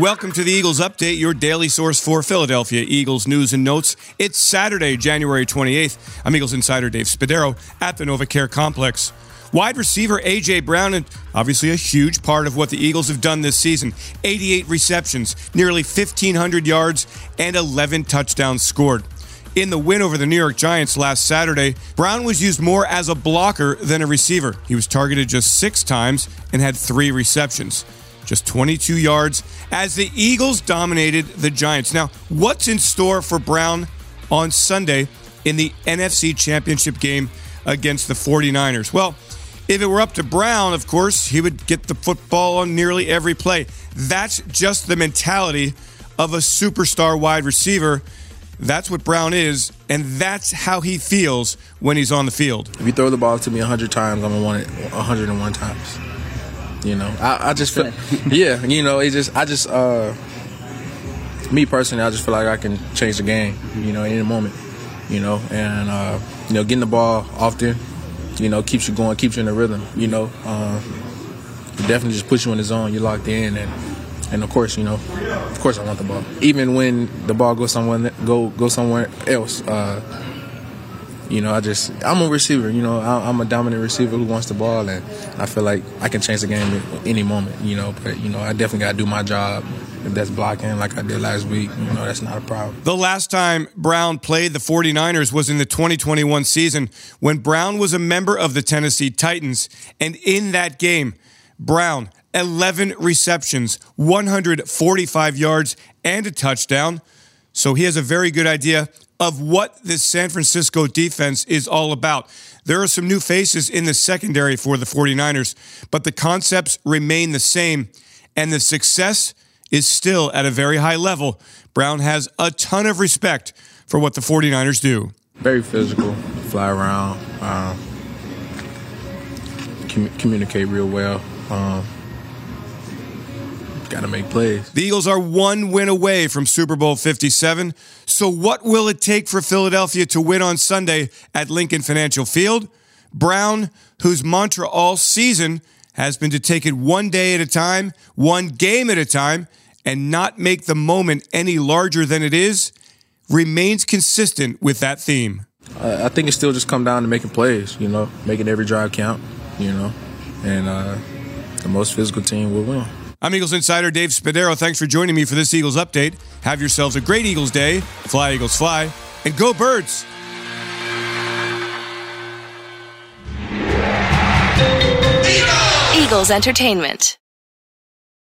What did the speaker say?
Welcome to the Eagles Update, your daily source for Philadelphia Eagles news and notes. It's Saturday, January 28th. I'm Eagles insider Dave Spadaro at the NovaCare Complex. Wide receiver A.J. Brown, and obviously a huge part of what the Eagles have done this season 88 receptions, nearly 1,500 yards, and 11 touchdowns scored. In the win over the New York Giants last Saturday, Brown was used more as a blocker than a receiver. He was targeted just six times and had three receptions just 22 yards as the Eagles dominated the Giants. Now, what's in store for Brown on Sunday in the NFC Championship game against the 49ers? Well, if it were up to Brown, of course, he would get the football on nearly every play. That's just the mentality of a superstar wide receiver. That's what Brown is, and that's how he feels when he's on the field. If you throw the ball to me 100 times, I'm going to want it 101 times. You know, I, I just feel, yeah, you know, it just, I just, uh, me personally, I just feel like I can change the game, you know, in a moment, you know, and, uh, you know, getting the ball often, you know, keeps you going, keeps you in the rhythm, you know, uh, definitely just puts you in the zone, you're locked in, and, and of course, you know, of course I want the ball. Even when the ball goes somewhere, go, go somewhere else, uh, you know, I just I'm a receiver. You know, I'm a dominant receiver who wants the ball, and I feel like I can change the game at any moment. You know, but you know, I definitely got to do my job. If that's blocking like I did last week, you know, that's not a problem. The last time Brown played the 49ers was in the 2021 season when Brown was a member of the Tennessee Titans. And in that game, Brown, 11 receptions, 145 yards, and a touchdown. So he has a very good idea of what this San Francisco defense is all about. There are some new faces in the secondary for the 49ers, but the concepts remain the same, and the success is still at a very high level. Brown has a ton of respect for what the 49ers do. Very physical, fly around, um, com- communicate real well. Um, Got to make plays. The Eagles are one win away from Super Bowl 57. So, what will it take for Philadelphia to win on Sunday at Lincoln Financial Field? Brown, whose mantra all season has been to take it one day at a time, one game at a time, and not make the moment any larger than it is, remains consistent with that theme. Uh, I think it still just come down to making plays, you know, making every drive count, you know, and uh, the most physical team will win. I'm Eagles insider Dave Spadaro. Thanks for joining me for this Eagles update. Have yourselves a great Eagles day. Fly, Eagles, fly. And go, birds. Eagles Entertainment.